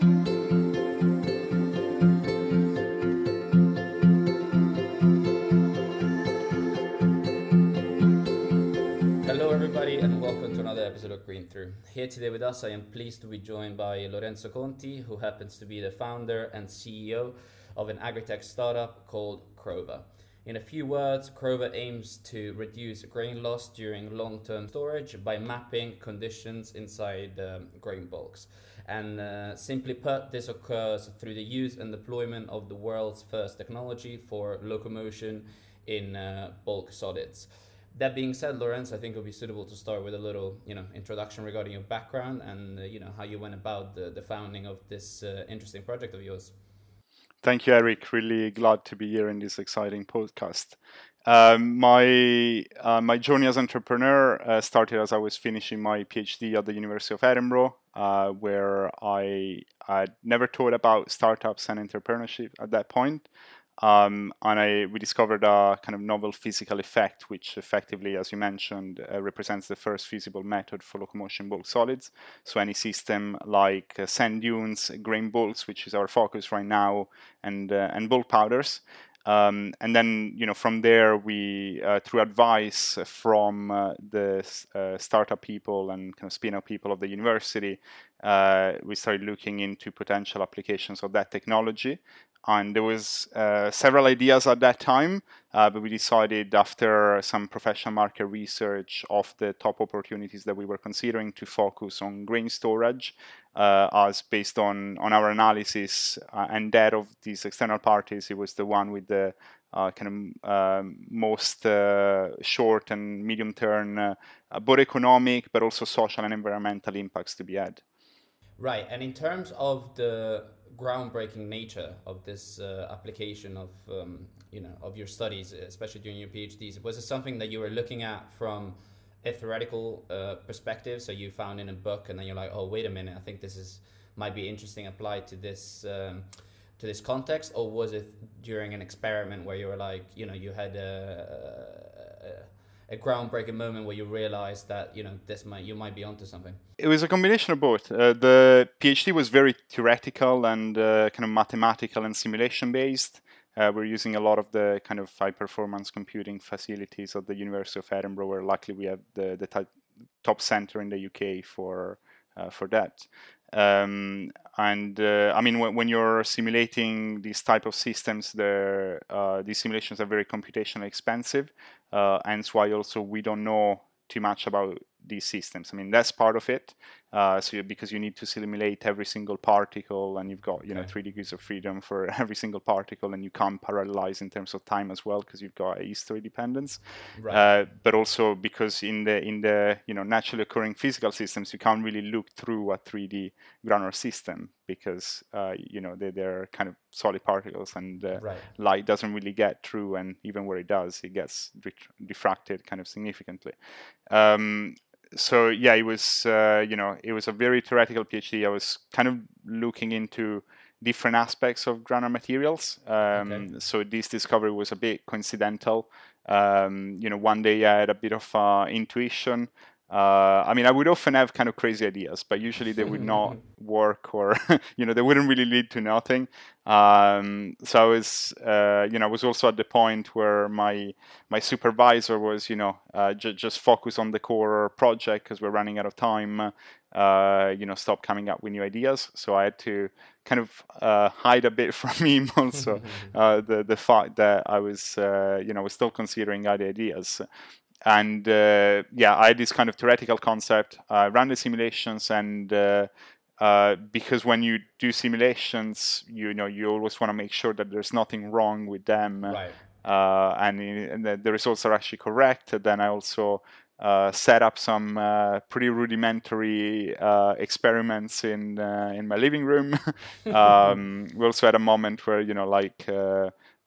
Hello, everybody, and welcome to another episode of Green Through. Here today with us, I am pleased to be joined by Lorenzo Conti, who happens to be the founder and CEO of an agri-tech startup called Crover. In a few words, Crover aims to reduce grain loss during long term storage by mapping conditions inside um, grain bulks. And uh, simply put, this occurs through the use and deployment of the world's first technology for locomotion in uh, bulk solids. That being said, Lorenz, I think it would be suitable to start with a little, you know, introduction regarding your background and uh, you know how you went about the, the founding of this uh, interesting project of yours. Thank you, Eric. Really glad to be here in this exciting podcast. Um, my uh, my journey as entrepreneur uh, started as I was finishing my PhD at the University of Edinburgh, uh, where I had never thought about startups and entrepreneurship at that point. Um, and I, we discovered a kind of novel physical effect, which effectively, as you mentioned, uh, represents the first feasible method for locomotion bulk solids. So any system like uh, sand dunes, grain bulks, which is our focus right now, and uh, and bulk powders. Um, and then, you know, from there, we, uh, through advice from uh, the uh, startup people and kind of spin-out people of the university, we started looking into potential applications of that technology. And there was uh, several ideas at that time uh, but we decided after some professional market research of the top opportunities that we were considering to focus on grain storage uh, as based on on our analysis uh, and that of these external parties it was the one with the uh, kind of um, most short and medium term both economic but also social and environmental impacts to be had right and in terms of the groundbreaking nature of this uh, application of um, you know of your studies, especially during your PhDs? Was it something that you were looking at from a theoretical uh, perspective? So you found in a book, and then you're like, oh, wait a minute, I think this is might be interesting applied to this. Um, to this context, or was it during an experiment where you were like, you know, you had a, a groundbreaking moment where you realized that you know this might you might be onto something? It was a combination of both. Uh, the PhD was very theoretical and uh, kind of mathematical and simulation based. Uh, we're using a lot of the kind of high performance computing facilities of the University of Edinburgh, where luckily we have the, the top center in the UK for uh, for that. Um, and uh, I mean, when, when, you're simulating these type of systems, uh, these simulations are very computationally expensive, uh, and that's why also we don't know too much about these systems. I mean, that's part of it. Uh, so because you need to simulate every single particle, and you've got you okay. know three degrees of freedom for every single particle, and you can't parallelize in terms of time as well because you've got a history dependence. Right. Uh, but also because in the in the you know naturally occurring physical systems, you can't really look through a 3D granular system because uh, you know they, they're kind of solid particles, and uh, right. light doesn't really get through, and even where it does, it gets diffracted kind of significantly. Um, so yeah, it was uh, you know it was a very theoretical PhD. I was kind of looking into different aspects of granular materials. Um, okay. So this discovery was a bit coincidental. Um, you know, one day I had a bit of uh, intuition uh, I mean, I would often have kind of crazy ideas, but usually they would not work, or you know, they wouldn't really lead to nothing. Um, so I was, uh, you know, I was also at the point where my my supervisor was, you know, uh, j- just focus on the core project because we're running out of time. Uh, you know, stop coming up with new ideas. So I had to kind of uh, hide a bit from him also uh, the the fact that I was, you know, was still considering other ideas and uh, yeah, I had this kind of theoretical concept. I ran the simulations, and uh, uh, because when you do simulations, you know you always want to make sure that there's nothing wrong with them, right. Uh, and, and the, results are actually correct. Then I also uh, set up some uh, pretty rudimentary experiments in in my living room. um, we also had a moment where you know like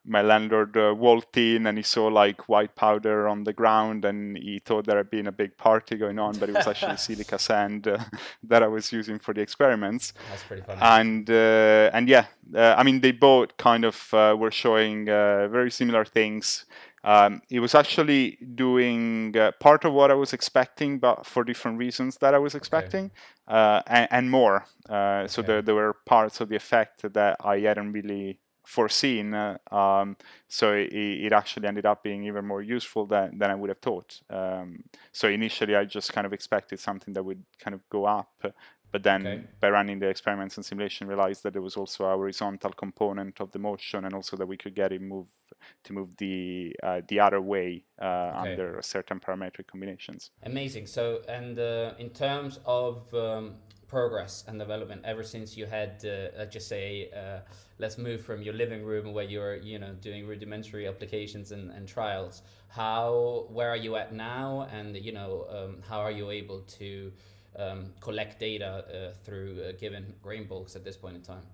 my landlord uh, walked in and he saw like white powder on the ground and he thought there had been a big party going on, but it was actually silica sand uh, that I was using for the experiments. That's pretty funny. And uh, and yeah, uh, I mean they both kind of uh, were showing uh, very similar things. Um, it was actually doing part of what I was expecting, but for different reasons that I was expecting, okay. and, and, more. Okay. So there, there were parts of the effect that I hadn't really foreseen. Uh, um, so it, it, actually ended up being even more useful than, than I would have thought. Um, so initially, I just kind of expected something that would kind of go up. But then okay. by running the experiments and simulation, realized that there was also a horizontal component of the motion, and also that we could get it move to move the uh, the other way uh, okay. under certain parametric combinations. Amazing. So, and uh, in terms of um, progress and development ever since you had, uh, let's just say, uh, let's move from your living room where you're, you know, doing rudimentary applications and, and trials. How, where are you at now? And, you know, um, how are you able to um, collect data uh, through uh, given grain bulks at this point in time?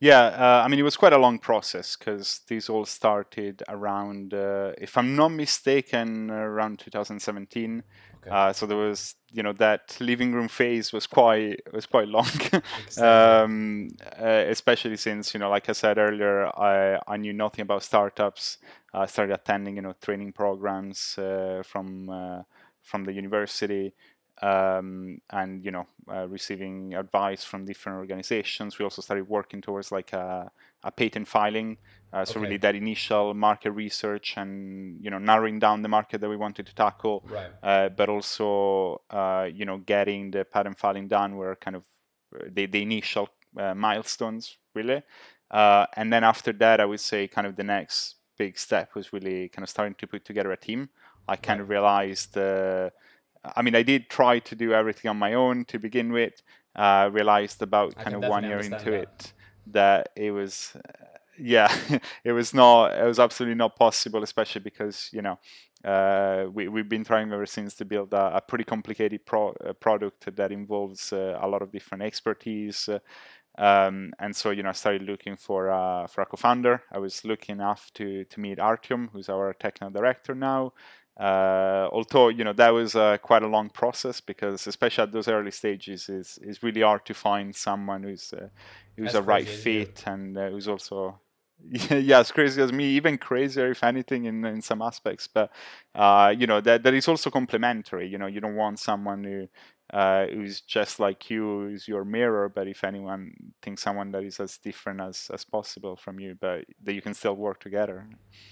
Yeah, uh, I mean, it was quite a long process because these all started around, uh, if I'm not mistaken, around 2017. Okay. Uh, so there was, you know, that living room phase was quite was quite long, um, uh, especially since, you know, like I said earlier, I, I knew nothing about startups. I started attending, you know, training programs uh, from uh, from the university um, and you know uh, receiving advice from different organizations. We also started working towards like a, a patent filing. Uh, so okay. really that initial market research and you know narrowing down the market that we wanted to tackle, right. uh, but also uh, you know getting the patent filing done were kind of uh, the, the initial uh, milestones really. and then after that, I would say kind of the next big step was really kind of starting to put together a team. I kind right. of realized I mean, I did try to do everything on my own to begin with. Uh, realized about kind of one year into that. it that it was, uh, yeah, it was not, it was absolutely not possible, especially because you know uh, we we've been trying ever since to build a, a pretty complicated pro, uh, product that involves uh, a lot of different expertise. Uh, um, and so, you know, I started looking for uh, for a co-founder. I was lucky enough to to meet Artyom, who's our technical director now, uh, although you know that was uh, quite a long process because especially at those early stages it's, is really hard to find someone who's uh, who's That's a right fit and uh, who's also yeah as crazy as me even crazier if anything in in some aspects but uh, you know that that is also complementary you know you don't want someone who uh, who's just like you, who's your mirror, but if anyone thinks someone that is as different as, as possible from you, but that you can still work together.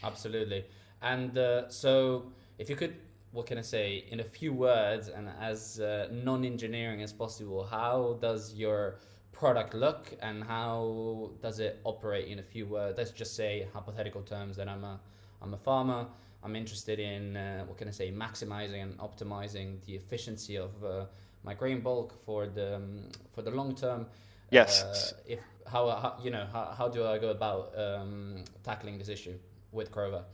Absolutely. And uh, so if you could, what can I say, in a few words and as uh, non-engineering as possible, how does your product look and how does it operate in a few words? Let's just say hypothetical terms that I'm a, I'm a farmer. I'm interested in uh, what can I say, maximizing and optimizing the efficiency of uh, my grain bulk for the um, for the long term. Yes. Uh, if how, how, you know how, how do I go about um, tackling this issue with Crover?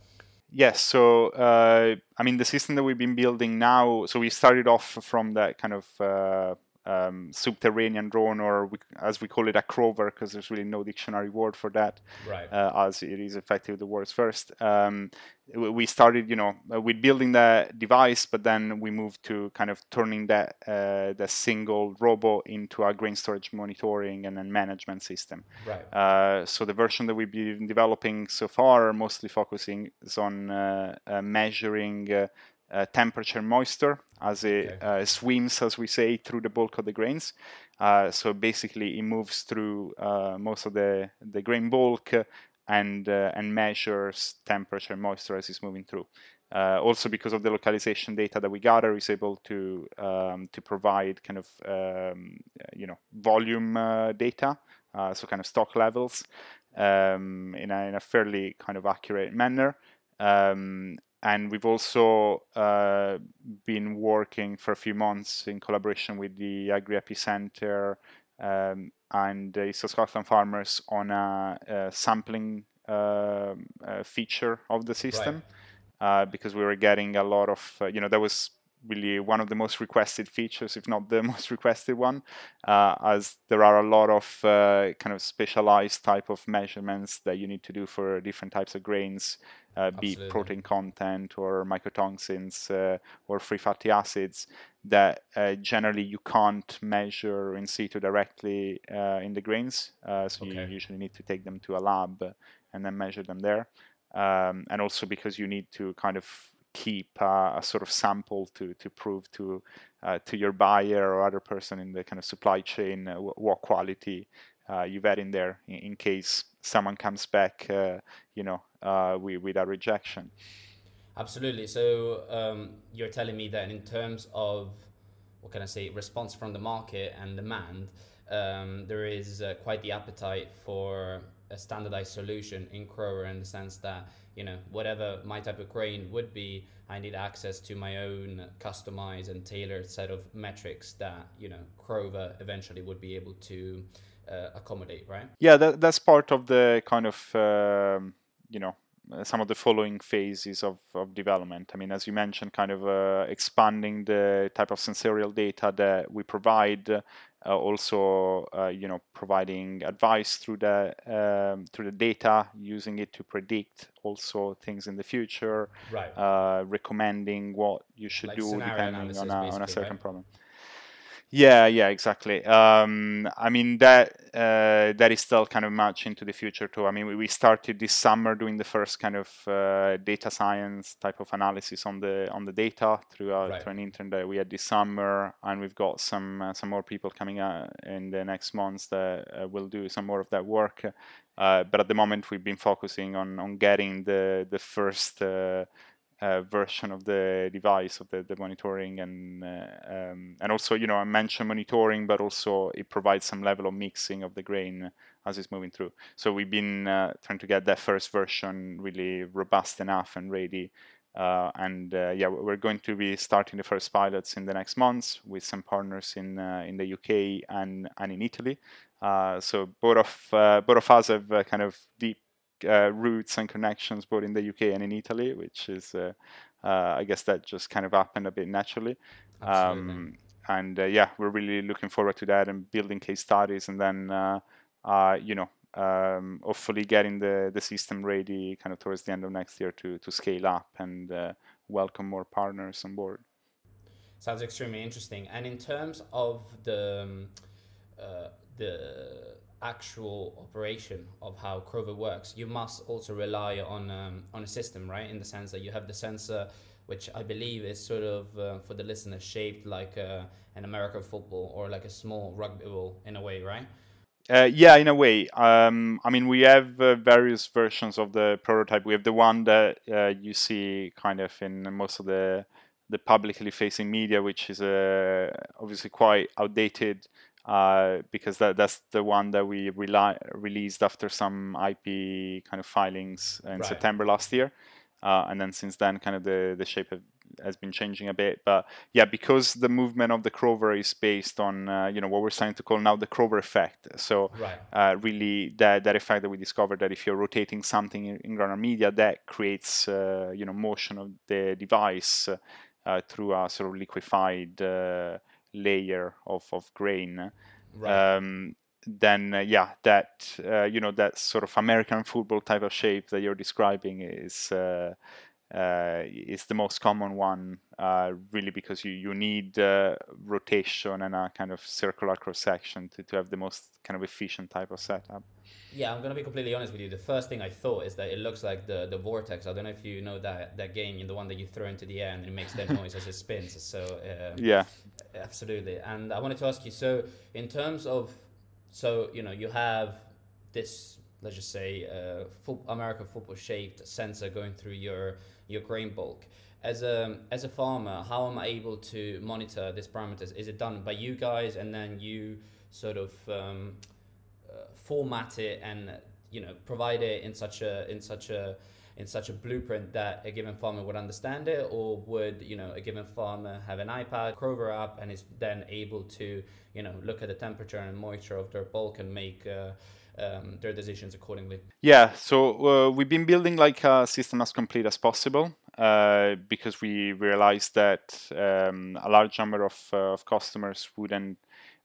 Yes, so uh, I mean the system that we've been building now. So we started off from that kind of uh, um, subterranean drone, or we, as we call it, a crover, because there's really no dictionary word for that, right. uh, as it is effectively the words first. Um, we started, you know, uh, with building the device, but then we moved to kind of turning that uh, the single robot into a grain storage monitoring and then management system. Right. Uh, so the version that we've been developing so far mostly focusing on uh, uh, measuring uh, temperature moisture as it okay. uh, swims, as we say, through the bulk of the grains. Uh, so basically, it moves through uh, most of the, the grain bulk and uh, and measures temperature moisture as it's moving through. Uh, also, because of the localization data that we gather, is able to um, to provide kind of um, you know volume data, so kind of stock levels um, in, a, in a fairly kind of accurate manner. Um, and we've also uh, been working for a few months in collaboration with the Agri-EPI Centre um, and the East Scotland farmers on a, a sampling uh, a feature of the system right. uh, because we were getting a lot of uh, you know there was really one of the most requested features, if not the most requested one, uh, as there are a lot of uh, kind of specialized type of measurements that you need to do for different types of grains, uh, be it protein content or mycotoxins uh, or free fatty acids that uh, generally you can't measure in situ directly uh, in the grains. so okay. you usually need to take them to a lab and then measure them there. Um, and also because you need to kind of keep uh, a sort of sample to to prove to uh, to your buyer or other person in the kind of supply chain uh, what quality uh, you've had in there in, in case someone comes back uh, you know uh, with, with a rejection. Absolutely. So um, you're telling me that in terms of what can I say response from the market and demand um, there is quite the appetite for a standardized solution in Crover in the sense that you know whatever my type of grain would be i need access to my own customized and tailored set of metrics that you know crover eventually would be able to uh, accommodate right yeah that, that's part of the kind of um, you know some of the following phases of, of development. I mean, as you mentioned, kind of uh, expanding the type of sensorial data that we provide, uh, also uh, you know providing advice through the um, through the data, using it to predict also things in the future, right. uh, recommending what you should like do depending on a, on a certain right? problem. Yeah, yeah, exactly. Um, I mean that uh, that is still kind of much into the future too. I mean, we, we started this summer doing the first kind of uh, data science type of analysis on the on the data through, uh, right. through an intern that we had this summer, and we've got some uh, some more people coming out in the next months that uh, will do some more of that work. Uh, but at the moment, we've been focusing on on getting the the first uh, version of the device of the, the monitoring and uh, um, and also you know I mentioned monitoring but also it provides some level of mixing of the grain as it's moving through. So we've been uh, trying to get that first version really robust enough and ready uh, and uh, yeah we're going to be starting the first pilots in the next months with some partners in in the UK and and in Italy. So both of both of us have kind of deep uh, roots and connections both in the UK and in Italy, which is, uh, uh, I guess, that just kind of happened a bit naturally. Um, and uh, yeah, we're really looking forward to that and building case studies, and then uh, uh, you know, um, hopefully getting the the system ready kind of towards the end of next year to to scale up and welcome more partners on board. Sounds extremely interesting. And in terms of the um, the actual operation of how Crover works, you must also rely on um, on a system, right? In the sense that you have the sensor, which I believe is sort of uh, for the listener shaped like uh, an American football or like a small rugby ball in a way, right? Uh, yeah, in a way. Um, I mean, we have uh, various versions of the prototype. We have the one that uh, you see kind of in most of the the publicly facing media, which is uh, obviously quite outdated uh, because that, that's the one that we rely, released after some IP kind of filings in right. September last year. Uh, and then since then, kind of the, the shape have, has been changing a bit. But yeah, because the movement of the Crover is based on uh, you know what we're starting to call now the Crover effect. So right. uh, really that that effect that we discovered that if you're rotating something in, in granular media, that creates uh, you know motion of the device uh, through a sort of liquefied layer of, of grain, right. um, then uh, yeah, that uh, you know that sort of American football type of shape that you're describing is uh, uh is the most common one, uh, really, because you you need uh, rotation and a kind of circular cross section to, to have the most kind of efficient type of setup. Yeah, I'm gonna be completely honest with you. The first thing I thought is that it looks like the the vortex. I don't know if you know that that game, the one that you throw into the air and it makes that noise as it spins. So um, yeah, absolutely. And I wanted to ask you. So in terms of, so you know, you have this, let's just say, uh, full American football shaped sensor going through your your grain bulk. As a as a farmer, how am I able to monitor these parameters? Is it done by you guys, and then you sort of um, format it and you know provide it in such a in such a in such a blueprint that a given farmer would understand it or would you know a given farmer have an ipad crover app and is then able to you know look at the temperature and moisture of their bulk and make uh, um, their decisions accordingly yeah so uh, we've been building like a system as complete as possible uh, because we realized that um, a large number of, uh, of customers wouldn't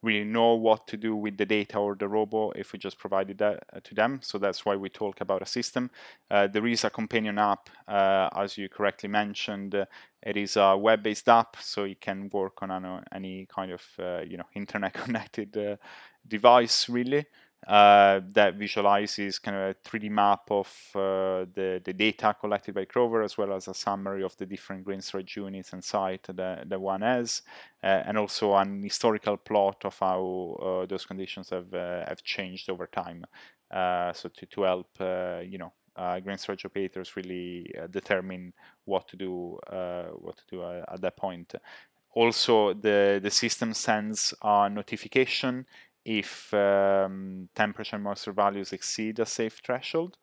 really know what to do with the data or the robo if we just provided that uh, to them. So that's why we talk about a system. Uh, there is a companion app, uh, as you correctly mentioned. It is a web-based app, so it can work on any kind of you know internet-connected device, really uh, that visualizes kind of a 3D map of uh, the, the data collected by Crover as well as a summary of the different green storage units and site that, that one has, uh, and also an historical plot of how uh, those conditions have uh, have changed over time. So to, to help you know green storage operators really determine what to do what to do at that point. Also, the the system sends a notification if um, temperature moisture values exceed a safe threshold.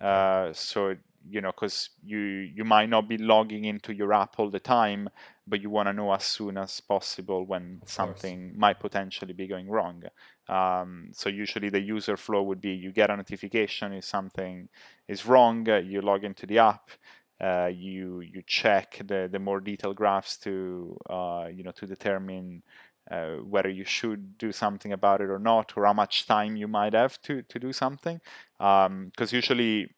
Uh, so you know, because you you might not be logging into your app all the time, but you want to know as soon as possible when of something course. might potentially be going wrong. Um, so usually the user flow would be you get a notification if something is wrong, uh, you log into the app. Uh, you you check the, the more detailed graphs to uh, you know to determine uh, whether you should do something about it or not, or how much time you might have to, to do something. Because um, usually,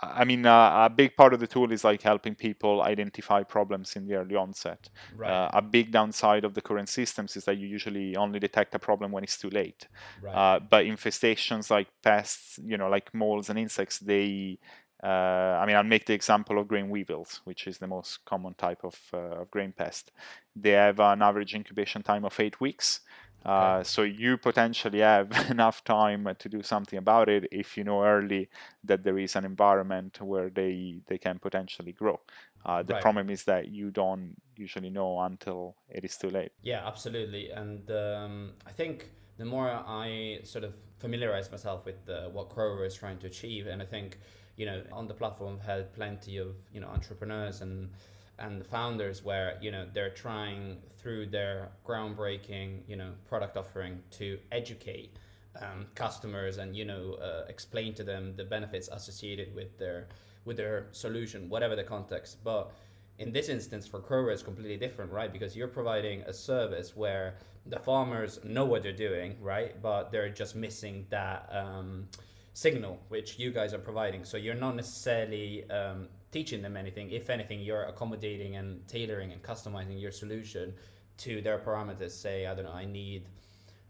I mean, uh, a big part of the tool is like helping people identify problems in the early onset. Right. Uh, a big downside of the current systems is that you usually only detect a problem when it's too late. Right. Uh, but infestations like pests, you know, like moles and insects, they uh, I mean, I'll make the example of grain weevils, which is the most common type of, uh, of grain pest. They have an average incubation time of eight weeks. Uh, okay. So you potentially have enough time to do something about it if you know early that there is an environment where they they can potentially grow. Uh, the right. problem is that you don't usually know until it is too late. Yeah, absolutely. And um, I think the more I sort of familiarize myself with uh, what Crover is trying to achieve, and I think you know on the platform have had plenty of you know entrepreneurs and and founders where you know they're trying through their groundbreaking you know product offering to educate um, customers and you know uh, explain to them the benefits associated with their with their solution whatever the context. But in this instance for Crover it's completely different right? Because you're providing a service where the farmers know what they're doing right? But they're just missing that um, signal which you guys are providing. So you're not necessarily um, teaching them anything. If anything, you're accommodating and tailoring and customizing your solution to their parameters. Say, I don't know, I need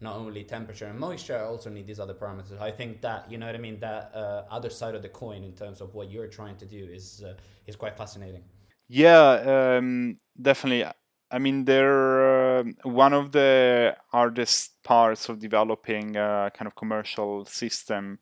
not only temperature and moisture, I also need these other parameters. I think that you know what I mean. That uh, other side of the coin in terms of what you're trying to do is uh, is quite fascinating. Yeah, um, definitely. I mean, they're uh, one of the hardest parts of developing a kind of commercial system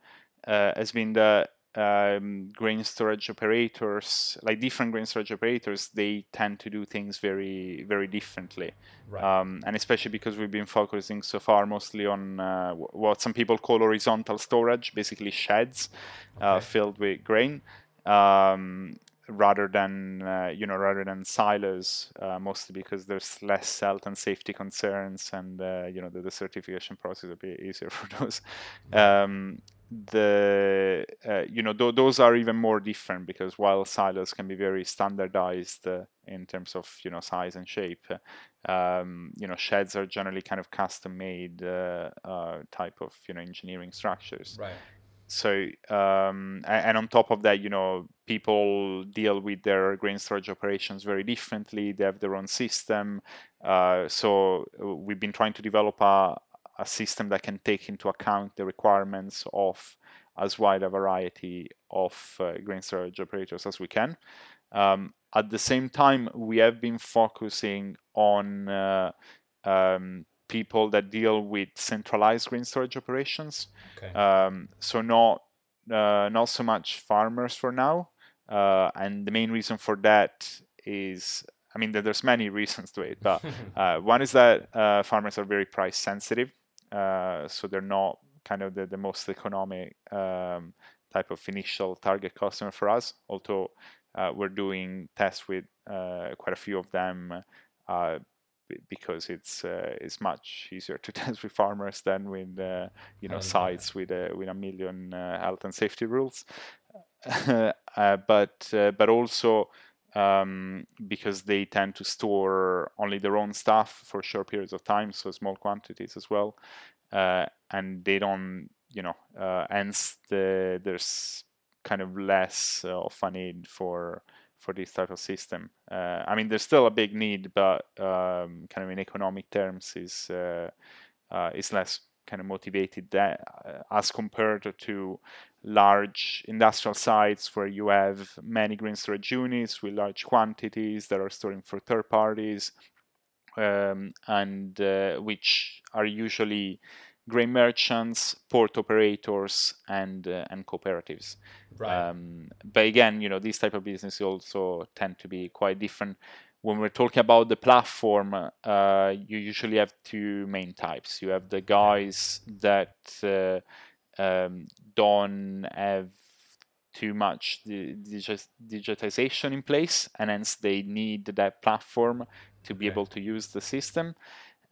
uh, has been the um, grain storage operators, like different grain storage operators, they tend to do things very, very differently. Right. Um, and especially because we've been focusing so far mostly on uh, what some people call horizontal storage, basically sheds uh, okay. uh, filled with grain. Um, rather than uh, you know rather than silos uh, mostly because there's less health and safety concerns and uh, you know the, the, certification process will be easier for those um, the uh, you know th- those are even more different because while silos can be very standardized uh, in terms of you know size and shape um, you know sheds are generally kind of custom made uh, uh type of you know engineering structures. Right. So um, and on top of that you know people deal with their grain storage operations very differently. They have their own system. Uh, so uh, we've been trying to develop a, a system that can take into account the requirements of as wide a variety of uh, grain storage operators as we can. Um, at the same time, we have been focusing on uh, um, people that deal with centralized grain storage operations. Okay. Um, so not uh, not so much farmers for now, uh, and the main reason for that is I mean, there's many reasons to it, but uh, one is that uh, farmers are very price sensitive. Uh, so they're not kind of the, the most economic um, type of initial target customer for us. Although uh, we're doing tests with uh, quite a few of them uh, because it's uh, it's much easier to test with farmers than with uh, you know sites with a with a million health and safety rules. but but also um, because they tend to store only their own stuff for short periods of time, so small quantities as well, uh, and they don't, you know, uh, hence the, there's kind of less of a need for for this type of system. Uh, I mean, there's still a big need, but um, kind of in economic terms, is uh, uh, is less kind of motivated that, uh, as compared to large industrial sites where you have many green storage units with large quantities that are storing for third parties um, and uh, which are usually grain merchants, port operators, and uh, and cooperatives. Right. Um, but again, you know, these type of businesses also tend to be quite different when we're talking about the platform, uh, you usually have two main types. You have the guys that uh, um, don't have too much digitization in place, and hence they need that platform to be okay. able to use the system.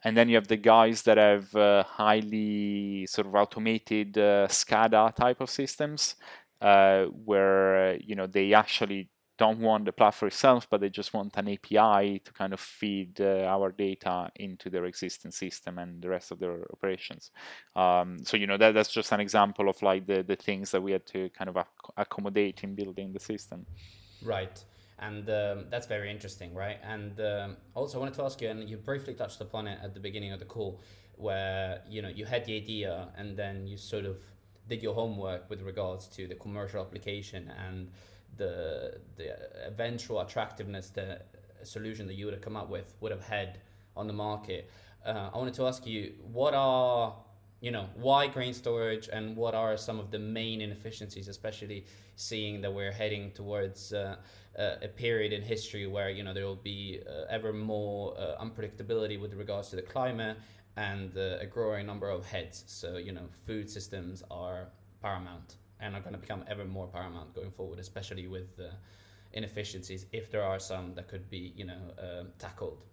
And then you have the guys that have uh, highly sort of automated uh, SCADA type of systems, uh, where you know they actually don't want the platform itself, but they just want an API to kind of feed uh, our data into their existing system and the rest of their operations. Um, so you know that that's just an example of like the the things that we had to kind of ac- accommodate in building the system. Right. And um, that's very interesting, right? And um, also, I wanted to ask you, and you briefly touched upon it at the beginning of the call, where you know you had the idea, and then you sort of did your homework with regards to the commercial application and the the eventual attractiveness a solution that you would have come up with would have had on the market. Uh, I wanted to ask you, what are you know why grain storage and what are some of the main inefficiencies, especially seeing that we're heading towards uh, a period in history where you know there will be uh, ever more uh, unpredictability with regards to the climate and uh, a growing number of heads. So you know food systems are paramount and are going to become ever more paramount going forward, especially with the inefficiencies, if there are some that could be, you know, uh, tackled.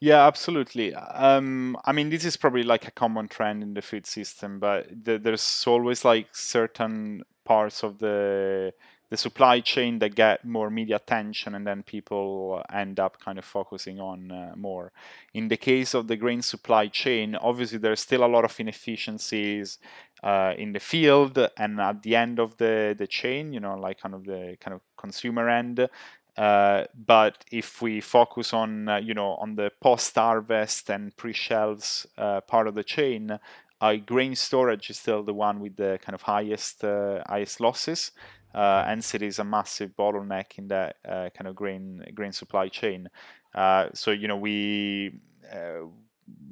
Yeah, absolutely. Um, I mean, this is probably like a common trend in the food system, but th- there's always like certain parts of the the supply chain that get more media attention and then people end up kind of focusing on uh, more. In the case of the grain supply chain obviously there's still a lot of inefficiencies uh, in the field and at the end of the the chain you know like kind of the kind of consumer end. Uh, but if we focus on uh, you know on the post harvest and pre-shelves uh, part of the chain uh, grain storage is still the one with the kind of highest highest losses uh, it is a massive bottleneck in that uh, kind of grain grain supply chain. Uh, so you know we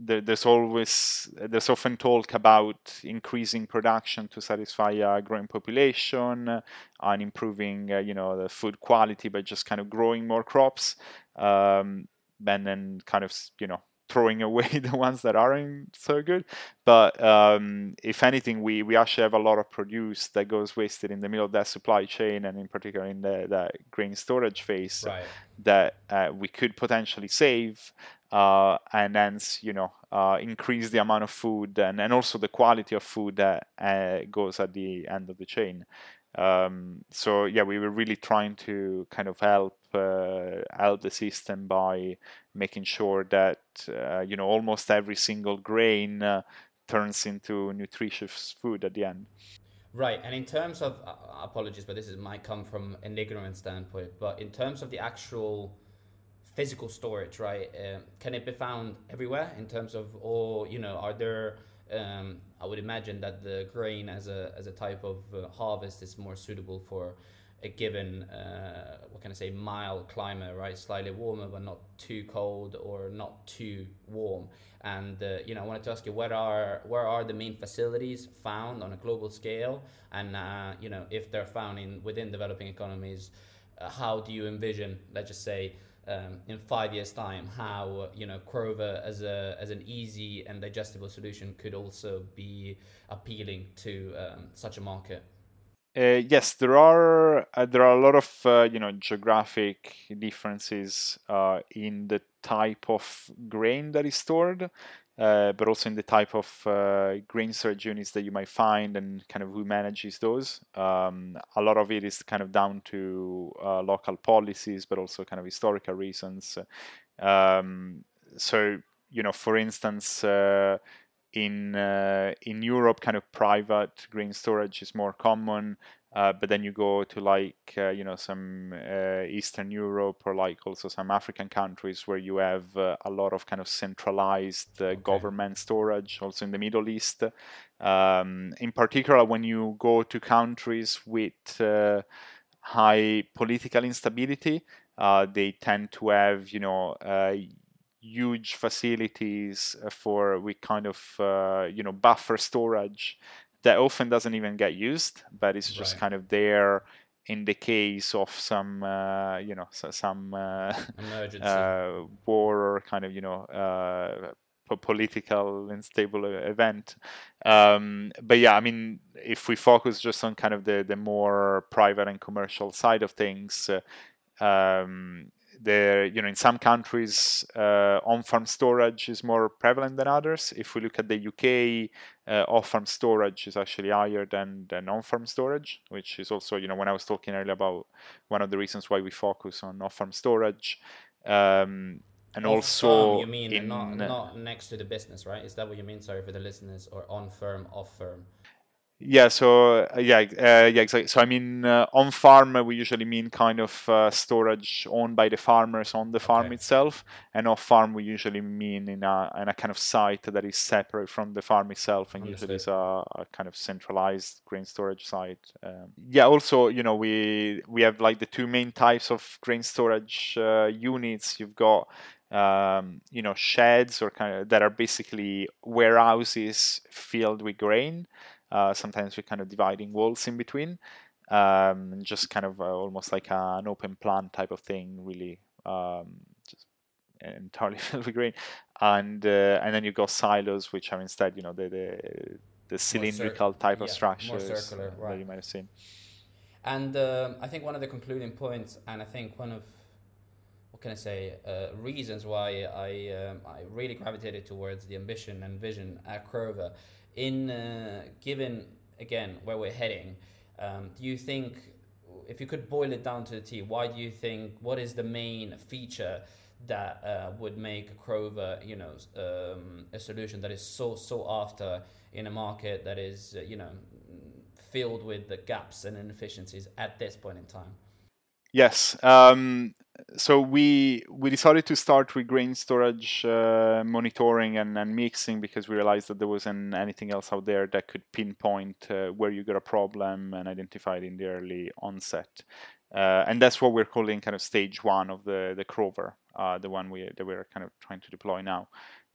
there's always there's often talk about increasing production to satisfy a growing population and improving uh, you know the food quality by just kind of growing more crops um, and then kind of you know throwing away the ones that aren't so good. But um, if anything, we, we actually have a lot of produce that goes wasted in the middle of that supply chain, and in particular in the that grain storage phase right. that uh, we could potentially save. Uh, and hence, you know, uh, increase the amount of food and, and also the quality of food that uh, goes at the end of the chain. Um, so yeah, we were really trying to kind of help uh, help the system by making sure that uh, you know almost every single grain uh, turns into nutritious food at the end. Right, and in terms of uh, apologies, but this is might come from an ignorant standpoint, but in terms of the actual physical storage, right? Uh, can it be found everywhere in terms of, or you know, are there um, I would imagine that the grain as a as a type of uh, harvest is more suitable for a given uh, what can I say mild climate, right? Slightly warmer, but not too cold or not too warm. And uh, you know, I wanted to ask you where are where are the main facilities found on a global scale, and uh, you know if they're found in within developing economies, uh, how do you envision, let's just say, um, in five years' time, how you know Crover as a as an easy and digestible solution could also be appealing to um, such a market. Uh, yes, there are uh, there are a lot of uh, you know geographic differences uh, in the type of grain that is stored. Uh, but also in the type of uh, grain storage units that you might find and kind of who manages those. Um, a lot of it is kind of down to uh, local policies, but also kind of historical reasons. Um, so, you know, for instance, uh, in uh, in Europe, kind of private grain storage is more common. Uh, but then you go to like uh, you know some uh, Eastern Europe or like also some African countries where you have uh, a lot of kind of centralized uh, okay. government storage. Also in the Middle East, um, in particular, when you go to countries with uh, high political instability, they tend to have you know huge facilities for with kind of you know buffer storage that often doesn't even get used, but it's just right. kind of there in the case of some, uh, you know, some uh, uh, war or kind of, you know, uh, political unstable event. Um, but yeah, I mean, if we focus just on kind of the, the more private and commercial side of things, uh, um, there, you know, in some countries, uh, on-farm storage is more prevalent than others. If we look at the UK, uh, off-farm storage is actually higher than, than on-farm storage, which is also, you know, when I was talking earlier about one of the reasons why we focus on off-farm storage. Um, and off also, you mean in, not, not next to the business, right? Is that what you mean? Sorry for the listeners, or on firm, off firm. Yeah, so uh, yeah, uh, yeah, exactly. So I mean, uh, on farm we usually mean kind of uh, storage owned by the farmers on the farm okay. itself, and off farm we usually mean in a in a kind of site that is separate from the farm itself, and Understood. usually is a, a, kind of centralized grain storage site. Um, yeah, also you know we we have like the two main types of grain storage uh, units. You've got um, you know sheds or kind of that are basically warehouses filled with grain. Uh, sometimes we're kind of dividing walls in between, um, just kind of uh, almost like a, an open plan type of thing, really um, just entirely filled with grain. And uh, and then you got silos, which are instead, you know, the the, the cylindrical type yeah, of structures circular, right. that you might have seen. And um, I think one of the concluding points, and I think one of what can I say, uh, reasons why I um, I really gravitated towards the ambition and vision at Crover in uh, given again where we're heading, um, do you think if you could boil it down to the T, why do you think what is the main feature that uh, would make Crover, you know, um, a solution that is so so after in a market that is uh, you know filled with the gaps and inefficiencies at this point in time? Yes. Um, so we we decided to start with grain storage uh, monitoring and, and mixing because we realized that there wasn't anything else out there that could pinpoint uh, where you got a problem and identify it in the early onset. Uh, and that's what we're calling kind of stage one of the the Crover, uh, the one we that we're kind of trying to deploy now.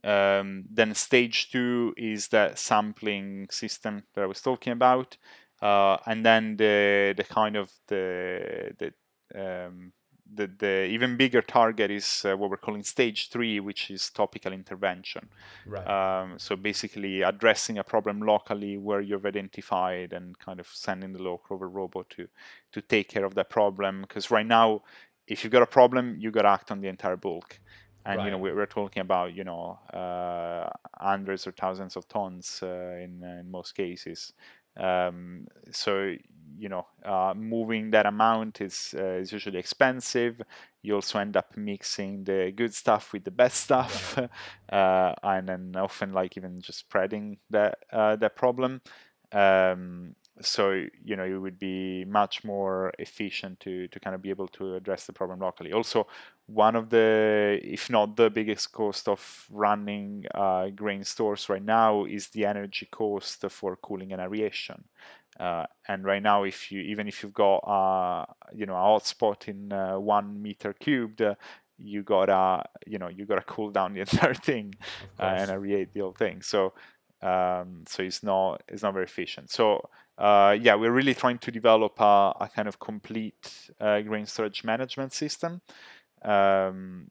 Um, then stage two is the sampling system that I was talking about, uh, and then the the kind of the the um, the, the even bigger target is uh, what we're calling stage three, which is topical intervention. Right. Um, so basically addressing a problem locally where you've identified and kind of sending the local robot to to take care of that problem. Because right now, if you've got a problem, you got to act on the entire bulk. And right. you know we're, talking about you know uh, hundreds or thousands of tons uh, in in most cases. Um, so you know, uh, moving that amount is uh, is usually expensive. You also end up mixing the good stuff with the bad stuff, uh, and then often like even just spreading that uh, that problem. Um, so you know it would be much more efficient to to kind of be able to address the problem locally. Also, one of the, if not the biggest cost of running uh, grain stores right now is the energy cost for cooling and aeration. Uh, and right now, if you even if you've got uh, you know a hotspot in uh, one meter cubed, uh, you gotta you know you gotta cool down the entire thing uh, and aerate the whole thing. So um, so it's not it's not very efficient. So uh, yeah, we're really trying to develop a, a kind of complete grain storage management system. Um,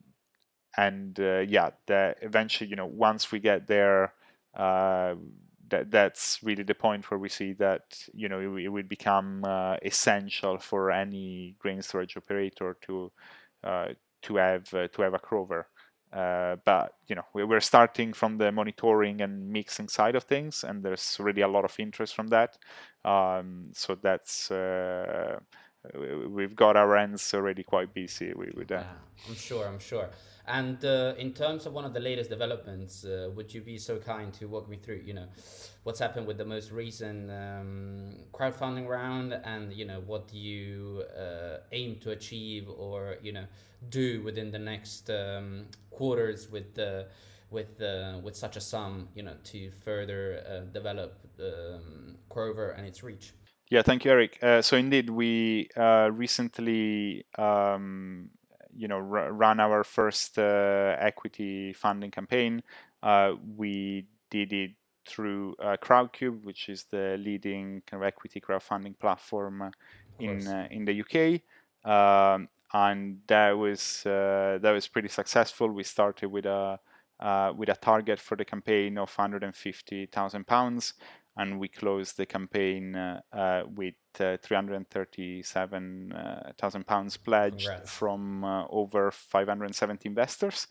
and yeah, that eventually, you know, once we get there, that that's really the point where we see that you know it, it would become uh, essential for any grain storage operator to uh, to have uh, to have a Crover. uh, but you know we're starting from the monitoring and mixing side of things, and there's really a lot of interest from that. Um, so that's uh, we've got our hands already quite busy with that. Yeah, I'm sure. I'm sure. And uh, in terms of one of the latest developments, uh, would you be so kind to walk me through, you know, what's happened with the most recent um, crowdfunding round, and you know what you uh, aim to achieve or you know do within the next um, quarters with the with uh, with such a sum, you know, to further uh, develop um, and its reach. Yeah, thank you, Eric. Uh, so indeed, we uh, recently, um, you know, r- ran our first uh, equity funding campaign. Uh, we did it through Crowdcube, which is the leading kind of equity crowdfunding platform in in the UK. Um, and that was uh, that was pretty successful. We started with a uh, with a target for the campaign of 150,000 pounds, and we closed the campaign uh, uh with uh, 337,000 pounds pledged Congrats. from uh, over 570 investors.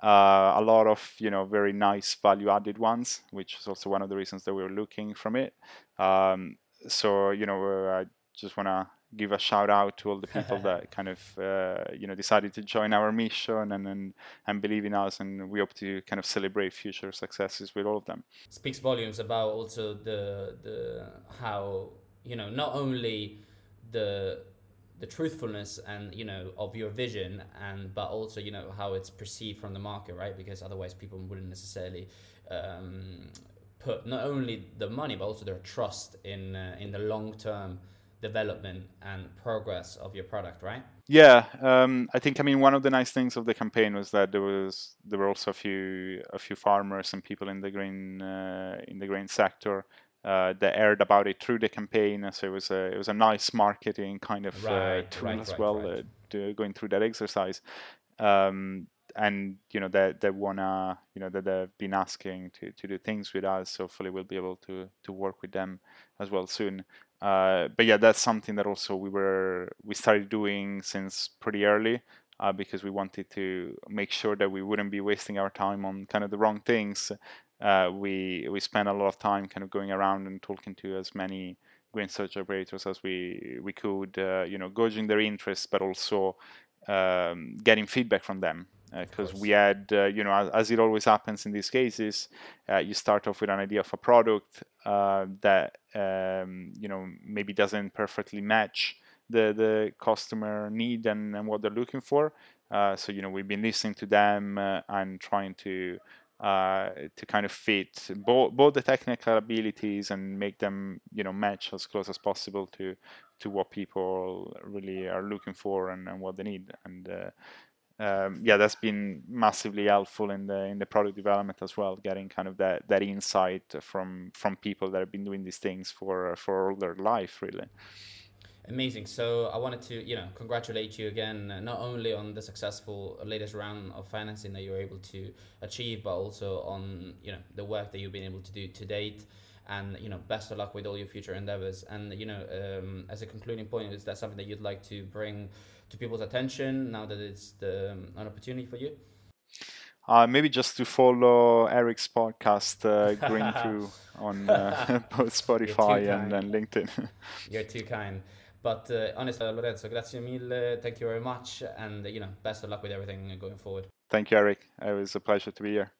a lot of you know very nice value-added ones, which is also one of the reasons that we were looking from it. Um, so you know, I just want to give a shout out to all the people that kind of uh, you know decided to join our mission and, and and believe in us and we hope to kind of celebrate future successes with all of them. Speaks volumes about also the the how you know not only the the truthfulness and you know of your vision and but also you know how it's perceived from the market right? Because otherwise people wouldn't necessarily um, put not only the money but also their trust in uh, in the long term development and progress of your product, right? Yeah, um, I think I mean one of the nice things of the campaign was that there was there were also a few a few farmers and people in the grain uh, in the grain sector uh, that heard about it through the campaign. So it was a it was a nice marketing kind of uh, right, uh, tool right, as right, well, uh, going through that exercise. Um, and you know they they wanna you know that they've been asking to, to do things with us. So hopefully we'll be able to to work with them as well soon. Uh, but yeah, that's something that also we were we started doing since pretty early uh, because we wanted to make sure that we wouldn't be wasting our time on kind of the wrong things. Uh, we we spent a lot of time kind of going around and talking to as many green search operators as we we could, uh, you know, gauging their interests, but also um, getting feedback from them because uh, we had, uh, you know, as, as, it always happens in these cases, uh, you start off with an idea of a product uh, that, um, you know, maybe doesn't perfectly match the, the customer need and, and what they're looking for. Uh, so, you know, we've been listening to them uh, and trying to uh, to kind of fit both both the technical abilities and make them, you know, match as close as possible to to what people really are looking for and, and what they need. And um, yeah, that's been massively helpful in the in the product development as well. Getting kind of that that insight from from people that have been doing these things for for all their life, really. Amazing. So I wanted to, you know, congratulate you again, uh, not only on the successful latest round of financing that you were able to achieve, but also on, you know, the work that you've been able to do to date. And you know, best of luck with all your future endeavors. And you know, um, as a concluding point, is that something that you'd like to bring to people's attention now that it's the, um, an opportunity for you? Uh, maybe just to follow Eric's podcast, uh, Green Through, on uh, both Spotify and, and, LinkedIn. You're too kind. But uh, honestly, Lorenzo, grazie mille. Thank you very much. And, you know, best of luck with everything going forward. Thank you, Eric. It was a pleasure to be here.